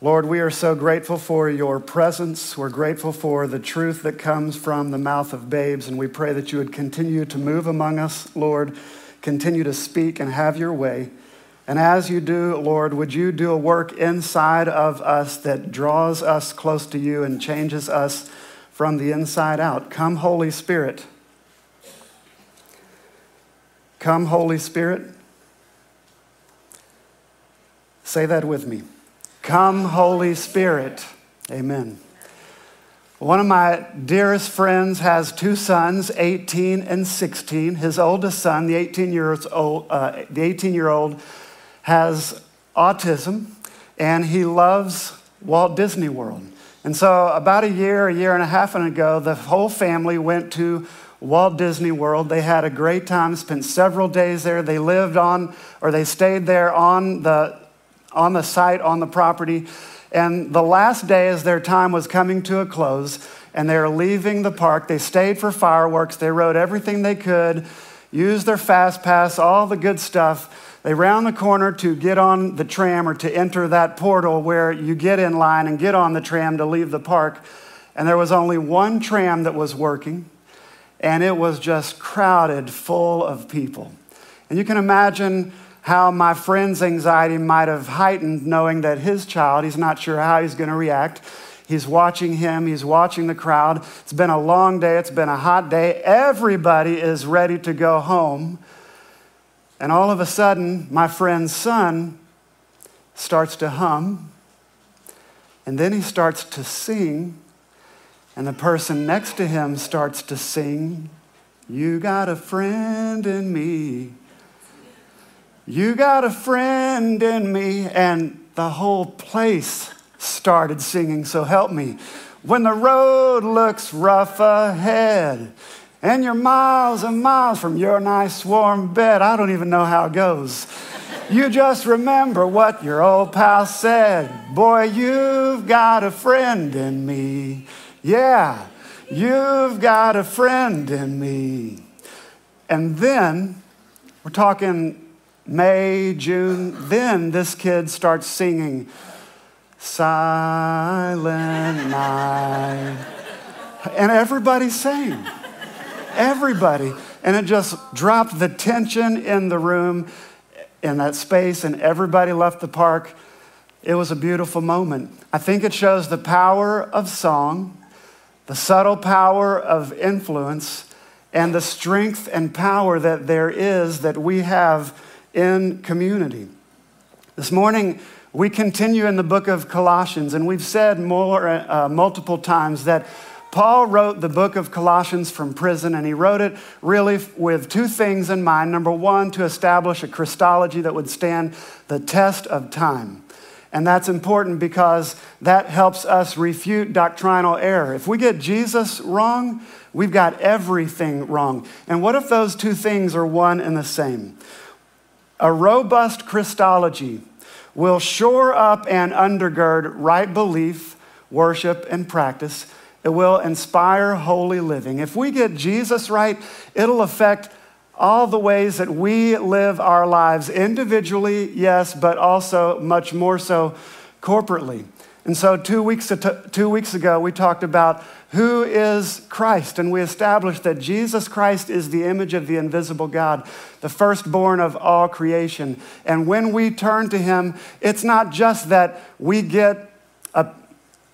Lord, we are so grateful for your presence. We're grateful for the truth that comes from the mouth of babes, and we pray that you would continue to move among us, Lord, continue to speak and have your way. And as you do, Lord, would you do a work inside of us that draws us close to you and changes us from the inside out? Come, Holy Spirit. Come, Holy Spirit. Say that with me. Come, Holy Spirit. Amen. One of my dearest friends has two sons, 18 and 16. His oldest son, the 18 years old, uh, the 18 year old, has autism, and he loves Walt Disney World. And so, about a year, a year and a half ago, the whole family went to Walt Disney World. They had a great time, spent several days there. They lived on, or they stayed there on the on the site, on the property. And the last day, as their time was coming to a close, and they were leaving the park, they stayed for fireworks. They rode everything they could, used their fast pass, all the good stuff. They round the corner to get on the tram or to enter that portal where you get in line and get on the tram to leave the park. And there was only one tram that was working, and it was just crowded full of people. And you can imagine how my friend's anxiety might have heightened knowing that his child, he's not sure how he's going to react. He's watching him, he's watching the crowd. It's been a long day, it's been a hot day. Everybody is ready to go home. And all of a sudden, my friend's son starts to hum, and then he starts to sing, and the person next to him starts to sing, You got a friend in me. You got a friend in me. And the whole place started singing, So help me. When the road looks rough ahead, and you're miles and miles from your nice warm bed, I don't even know how it goes. You just remember what your old pal said. Boy, you've got a friend in me. Yeah, you've got a friend in me. And then we're talking May, June. Then this kid starts singing, Silent Night. And everybody sang. Everybody. And it just dropped the tension in the room, in that space, and everybody left the park. It was a beautiful moment. I think it shows the power of song, the subtle power of influence, and the strength and power that there is that we have in community. This morning, we continue in the book of Colossians, and we've said more, uh, multiple times that Paul wrote the book of Colossians from prison, and he wrote it really with two things in mind. Number one, to establish a Christology that would stand the test of time. And that's important because that helps us refute doctrinal error. If we get Jesus wrong, we've got everything wrong. And what if those two things are one and the same? A robust Christology will shore up and undergird right belief, worship, and practice. It will inspire holy living. If we get Jesus right, it'll affect all the ways that we live our lives individually, yes, but also much more so corporately. And so, two weeks, two weeks ago, we talked about who is Christ, and we established that Jesus Christ is the image of the invisible God, the firstborn of all creation. And when we turn to Him, it's not just that we get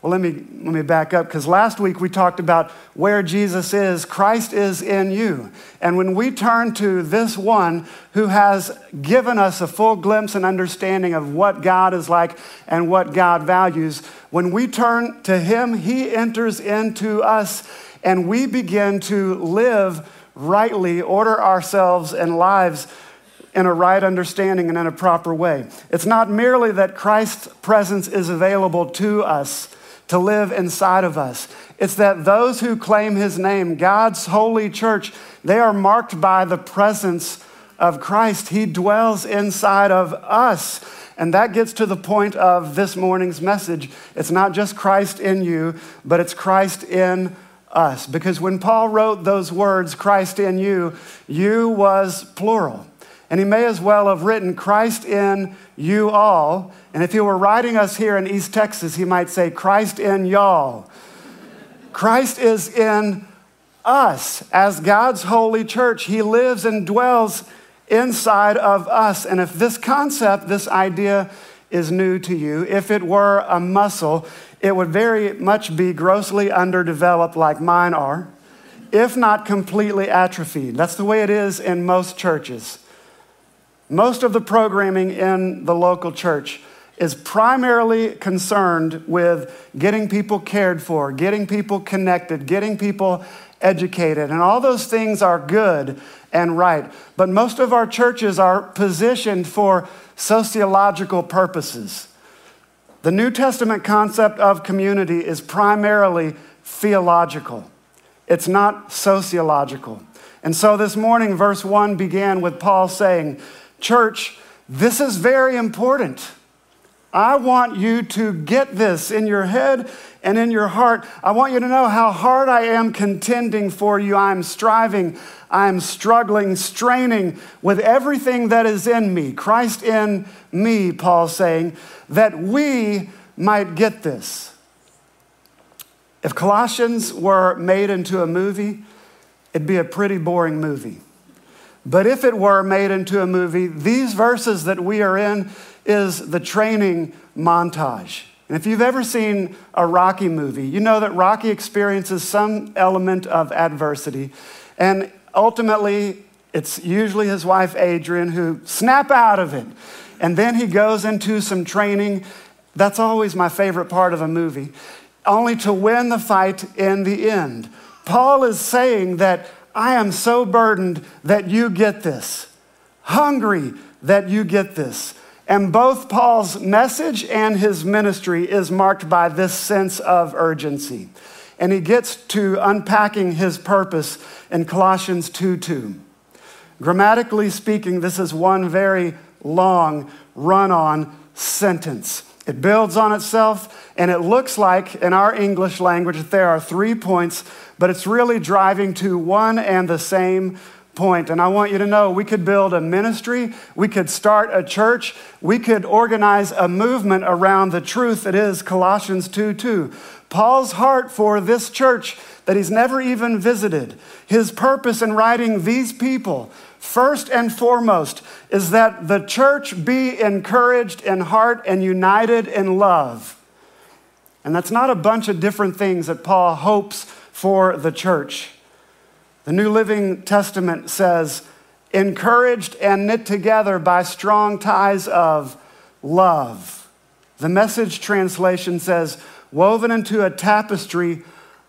well, let me, let me back up because last week we talked about where Jesus is. Christ is in you. And when we turn to this one who has given us a full glimpse and understanding of what God is like and what God values, when we turn to him, he enters into us and we begin to live rightly, order ourselves and lives in a right understanding and in a proper way. It's not merely that Christ's presence is available to us to live inside of us. It's that those who claim his name, God's holy church, they are marked by the presence of Christ. He dwells inside of us. And that gets to the point of this morning's message. It's not just Christ in you, but it's Christ in us. Because when Paul wrote those words, Christ in you, you was plural. And he may as well have written Christ in you all. And if he were writing us here in East Texas, he might say Christ in y'all. Christ is in us as God's holy church. He lives and dwells inside of us. And if this concept, this idea is new to you, if it were a muscle, it would very much be grossly underdeveloped like mine are, if not completely atrophied. That's the way it is in most churches. Most of the programming in the local church is primarily concerned with getting people cared for, getting people connected, getting people educated, and all those things are good and right. But most of our churches are positioned for sociological purposes. The New Testament concept of community is primarily theological, it's not sociological. And so this morning, verse 1 began with Paul saying, Church, this is very important. I want you to get this in your head and in your heart. I want you to know how hard I am contending for you. I'm striving, I'm struggling, straining with everything that is in me, Christ in me, Paul saying, that we might get this. If Colossians were made into a movie, it'd be a pretty boring movie. But if it were made into a movie, these verses that we are in is the training montage. And if you've ever seen a Rocky movie, you know that Rocky experiences some element of adversity. And ultimately, it's usually his wife, Adrian, who snap out of it. And then he goes into some training. That's always my favorite part of a movie, only to win the fight in the end. Paul is saying that I am so burdened that you get this, hungry that you get this. And both Paul's message and his ministry is marked by this sense of urgency. And he gets to unpacking his purpose in Colossians 2 2. Grammatically speaking, this is one very long, run on sentence. It builds on itself, and it looks like in our English language that there are three points, but it's really driving to one and the same point. And I want you to know we could build a ministry, we could start a church, we could organize a movement around the truth that is Colossians 2 2. Paul's heart for this church that he's never even visited, his purpose in writing these people, first and foremost, is that the church be encouraged in heart and united in love. And that's not a bunch of different things that Paul hopes for the church. The New Living Testament says, encouraged and knit together by strong ties of love. The message translation says, woven into a tapestry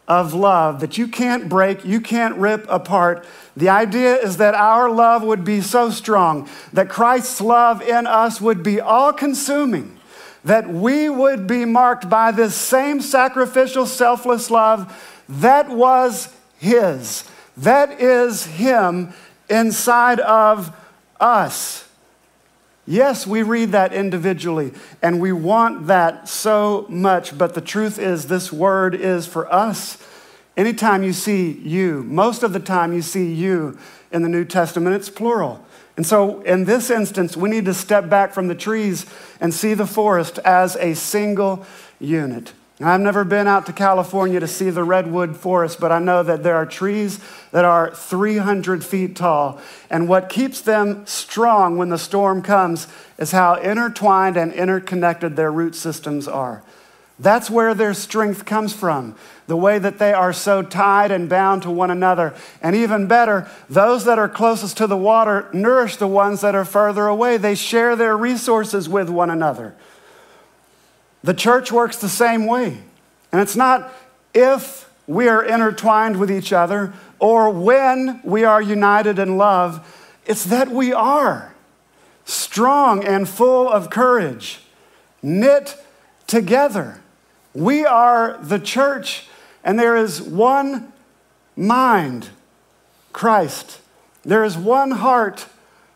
of love that you can't break, you can't rip apart. The idea is that our love would be so strong, that Christ's love in us would be all consuming, that we would be marked by this same sacrificial, selfless love that was His. That is Him inside of us. Yes, we read that individually and we want that so much, but the truth is, this word is for us. Anytime you see you, most of the time you see you in the New Testament, it's plural. And so in this instance, we need to step back from the trees and see the forest as a single unit. I've never been out to California to see the redwood forest, but I know that there are trees that are 300 feet tall. And what keeps them strong when the storm comes is how intertwined and interconnected their root systems are. That's where their strength comes from, the way that they are so tied and bound to one another. And even better, those that are closest to the water nourish the ones that are further away. They share their resources with one another. The church works the same way. And it's not if we are intertwined with each other or when we are united in love, it's that we are strong and full of courage, knit together. We are the church, and there is one mind, Christ. There is one heart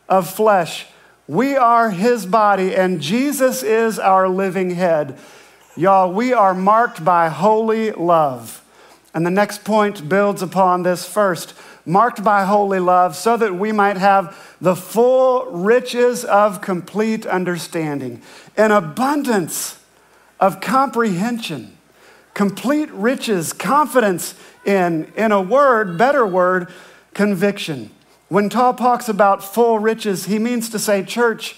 of flesh we are his body, and Jesus is our living head. Y'all, we are marked by holy love. And the next point builds upon this first. marked by holy love, so that we might have the full riches of complete understanding, an abundance of comprehension, complete riches, confidence in, in a word, better word, conviction. When Paul talks about full riches, he means to say, church,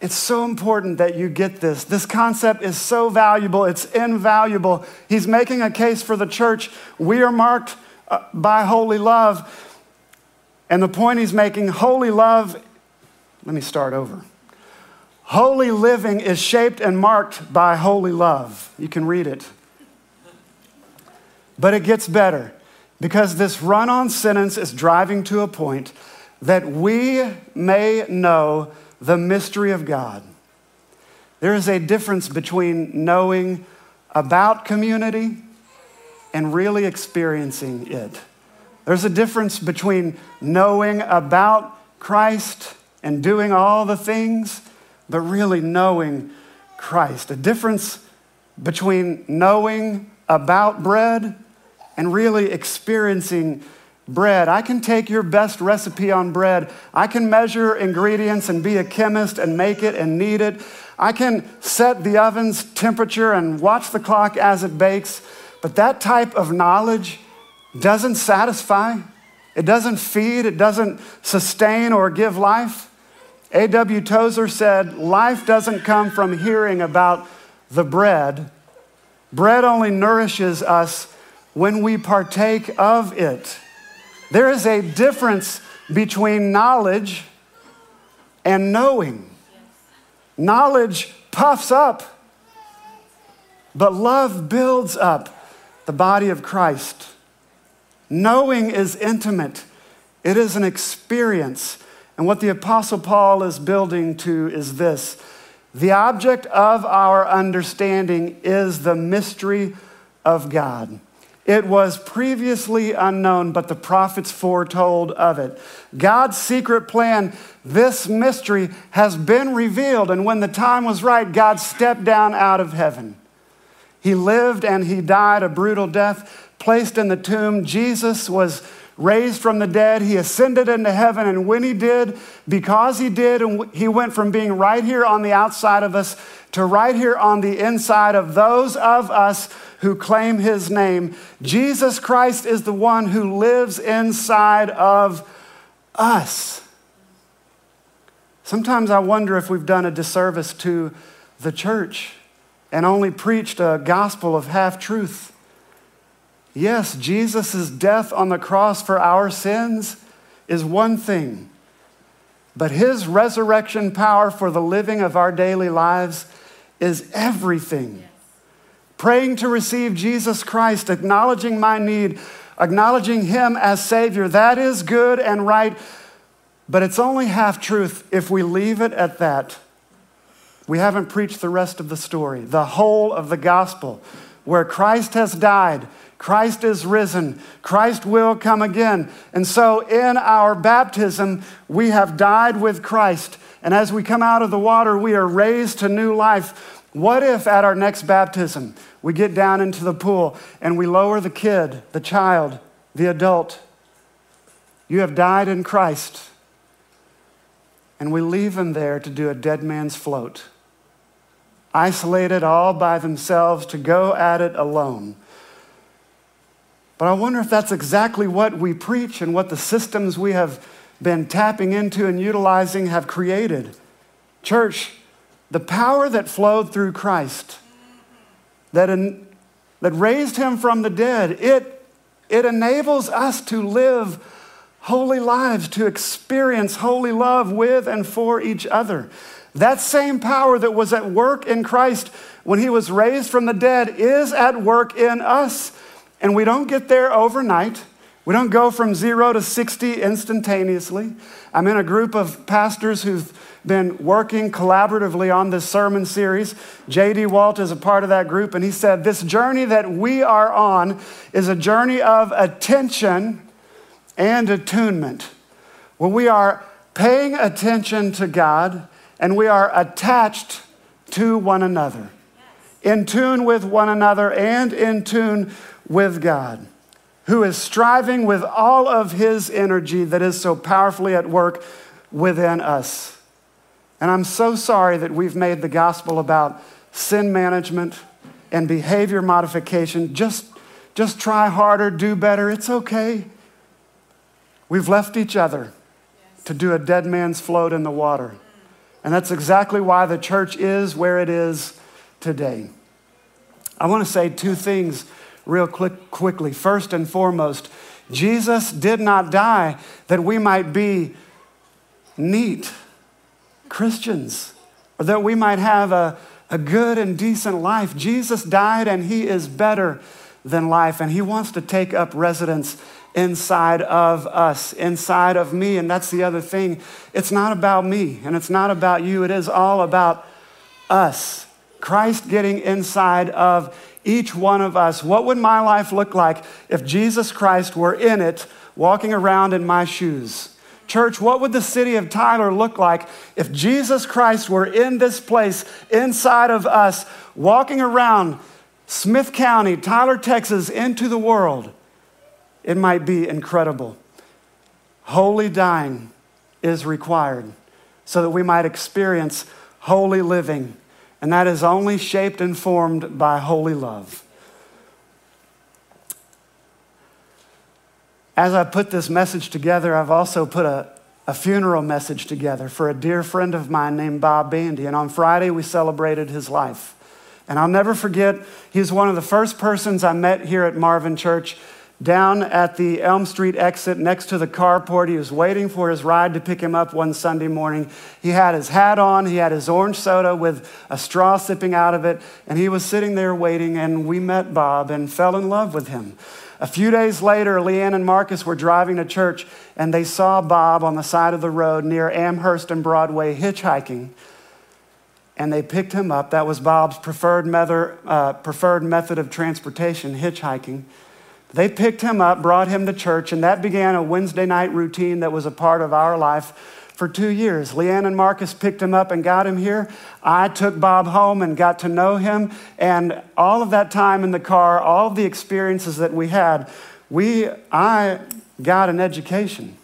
it's so important that you get this. This concept is so valuable, it's invaluable. He's making a case for the church. We are marked uh, by holy love. And the point he's making holy love, let me start over. Holy living is shaped and marked by holy love. You can read it. But it gets better because this run on sentence is driving to a point that we may know the mystery of God. There is a difference between knowing about community and really experiencing it. There's a difference between knowing about Christ and doing all the things, but really knowing Christ. A difference between knowing about bread and really experiencing bread. I can take your best recipe on bread. I can measure ingredients and be a chemist and make it and knead it. I can set the oven's temperature and watch the clock as it bakes. But that type of knowledge doesn't satisfy, it doesn't feed, it doesn't sustain or give life. A.W. Tozer said, Life doesn't come from hearing about the bread. Bread only nourishes us when we partake of it. There is a difference between knowledge and knowing. Knowledge puffs up, but love builds up the body of Christ. Knowing is intimate, it is an experience. And what the Apostle Paul is building to is this the object of our understanding is the mystery of God. It was previously unknown, but the prophets foretold of it. God's secret plan, this mystery, has been revealed. And when the time was right, God stepped down out of heaven. He lived and he died a brutal death, placed in the tomb. Jesus was raised from the dead. He ascended into heaven. And when he did, because he did, and he went from being right here on the outside of us to right here on the inside of those of us who claim his name. Jesus Christ is the one who lives inside of us. Sometimes I wonder if we've done a disservice to the church and only preached a gospel of half truth. Yes, Jesus' death on the cross for our sins is one thing, but his resurrection power for the living of our daily lives is everything praying to receive Jesus Christ, acknowledging my need, acknowledging Him as Savior. That is good and right, but it's only half truth if we leave it at that. We haven't preached the rest of the story, the whole of the gospel, where Christ has died. Christ is risen. Christ will come again. And so in our baptism, we have died with Christ. And as we come out of the water, we are raised to new life. What if at our next baptism, we get down into the pool and we lower the kid, the child, the adult. You have died in Christ. And we leave them there to do a dead man's float, isolated all by themselves to go at it alone. But I wonder if that's exactly what we preach and what the systems we have been tapping into and utilizing have created. Church, the power that flowed through Christ that, that raised him from the dead, it, it enables us to live holy lives, to experience holy love with and for each other. That same power that was at work in Christ when he was raised from the dead is at work in us. And we don't get there overnight. We don't go from zero to 60 instantaneously. I'm in a group of pastors who've been working collaboratively on this sermon series. J.D. Walt is a part of that group, and he said, This journey that we are on is a journey of attention and attunement, where we are paying attention to God and we are attached to one another, in tune with one another and in tune with God. who is striving with all of his energy that is so powerfully at work within us. And I'm so sorry that we've made the gospel about sin management and behavior modification. Just, just try harder, do better. It's okay. We've left each other to do a dead man's float in the water. And that's exactly why the church is where it is today. I want to say two things real quick, quickly. First and foremost, Jesus did not die that we might be neat Christians that we might have a, a good and decent life. Jesus died and he is better than life, and he wants to take up residence inside of us, inside of me. And that's the other thing. It's not about me and it's not about you, it is all about us. Christ getting inside of each one of us. What would my life look like if Jesus Christ were in it, walking around in my shoes? Church, what would the city of Tyler look like if Jesus Christ were in this place, inside of us, walking around Smith County, Tyler, Texas, into the world? It might be incredible. Holy dying is required so that we might experience holy living and that is only shaped and formed by holy love. As I put this message together, I've also put a, a funeral message together for a dear friend of mine named Bob Bandy. And on Friday, we celebrated his life. And I'll never forget, he was one of the first persons I met here at Marvin Church down at the Elm Street exit next to the carport. He was waiting for his ride to pick him up one Sunday morning. He had his hat on, he had his orange soda with a straw sipping out of it, and he was sitting there waiting. And we met Bob and fell in love with him. A few days later, Leanne and Marcus were driving to church, and they saw Bob on the side of the road near Amherst and Broadway hitchhiking. And they picked him up. That was Bob's preferred method, uh, preferred method of transportation, hitchhiking. They picked him up, brought him to church, and that began a Wednesday night routine that was a part of our life for two years. Leanne and Marcus picked him up and got him here. I took Bob home and got to know him. And all of that time in the car, all of the experiences that we had, we, I got an education.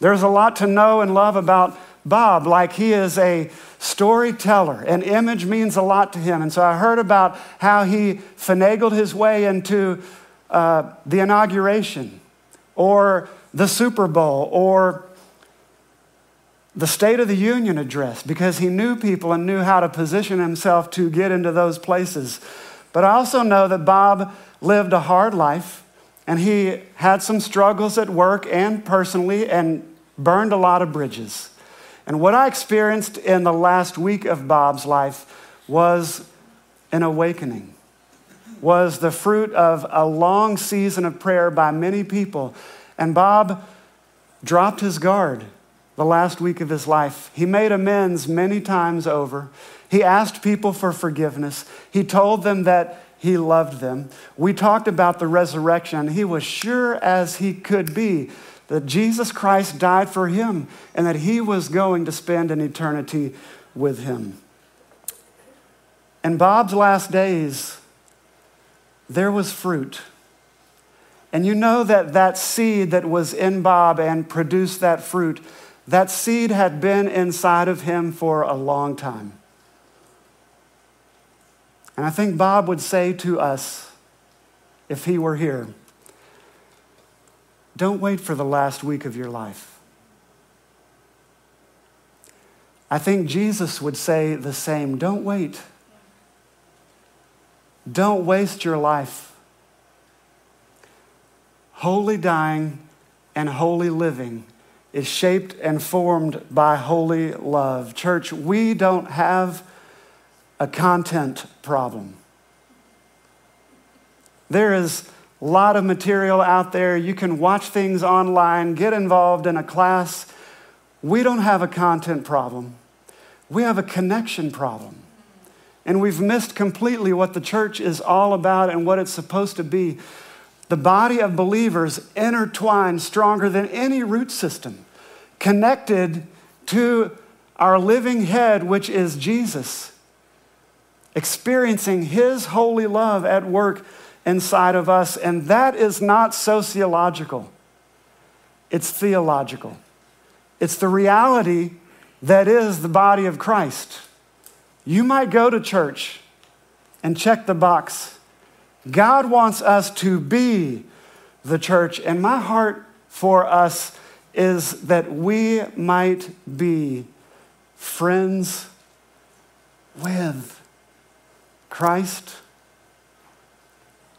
There's a lot to know and love about Bob, like he is a storyteller, and image means a lot to him. And so I heard about how he finagled his way into uh, the inauguration or the Super Bowl or the State of the Union address because he knew people and knew how to position himself to get into those places. But I also know that Bob lived a hard life and he had some struggles at work and personally and burned a lot of bridges. And what I experienced in the last week of Bob's life was an awakening was the fruit of a long season of prayer by many people. And Bob dropped his guard the last week of his life. He made amends many times over. He asked people for forgiveness. He told them that he loved them. We talked about the resurrection. He was sure as he could be that Jesus Christ died for him and that he was going to spend an eternity with him. In Bob's last days, there was fruit. And you know that that seed that was in Bob and produced that fruit, that seed had been inside of him for a long time. And I think Bob would say to us, if he were here, don't wait for the last week of your life. I think Jesus would say the same. Don't wait don't waste your life. Holy dying and holy living is shaped and formed by holy love. Church, we don't have a content problem. There is a lot of material out there. You can watch things online, get involved in a class. We don't have a content problem, we have a connection problem. And we've missed completely what the church is all about and what it's supposed to be. The body of believers intertwined stronger than any root system, connected to our living head, which is Jesus, experiencing his holy love at work inside of us, and that is not sociological, it's theological. It's the reality that is the body of Christ. You might go to church and check the box. God wants us to be the church, and my heart for us is that we might be friends with Christ,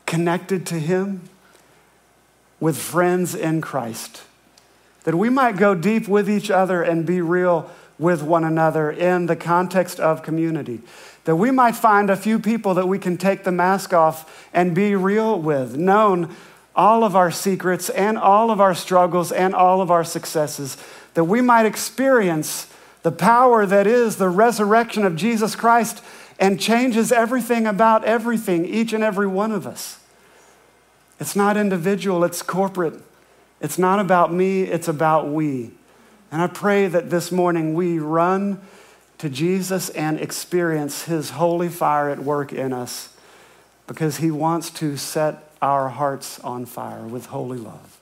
connected to Him, with friends in Christ. That we might go deep with each other and be real with one another in the context of community. That we might find a few people that we can take the mask off and be real with, known all of our secrets and all of our struggles and all of our successes, that we might experience the power that is the resurrection of Jesus Christ and changes everything about everything, each and every one of us. It's not individual, it's corporate. It's not about me, it's about we. And I pray that this morning we run to Jesus and experience his holy fire at work in us because he wants to set our hearts on fire with holy love.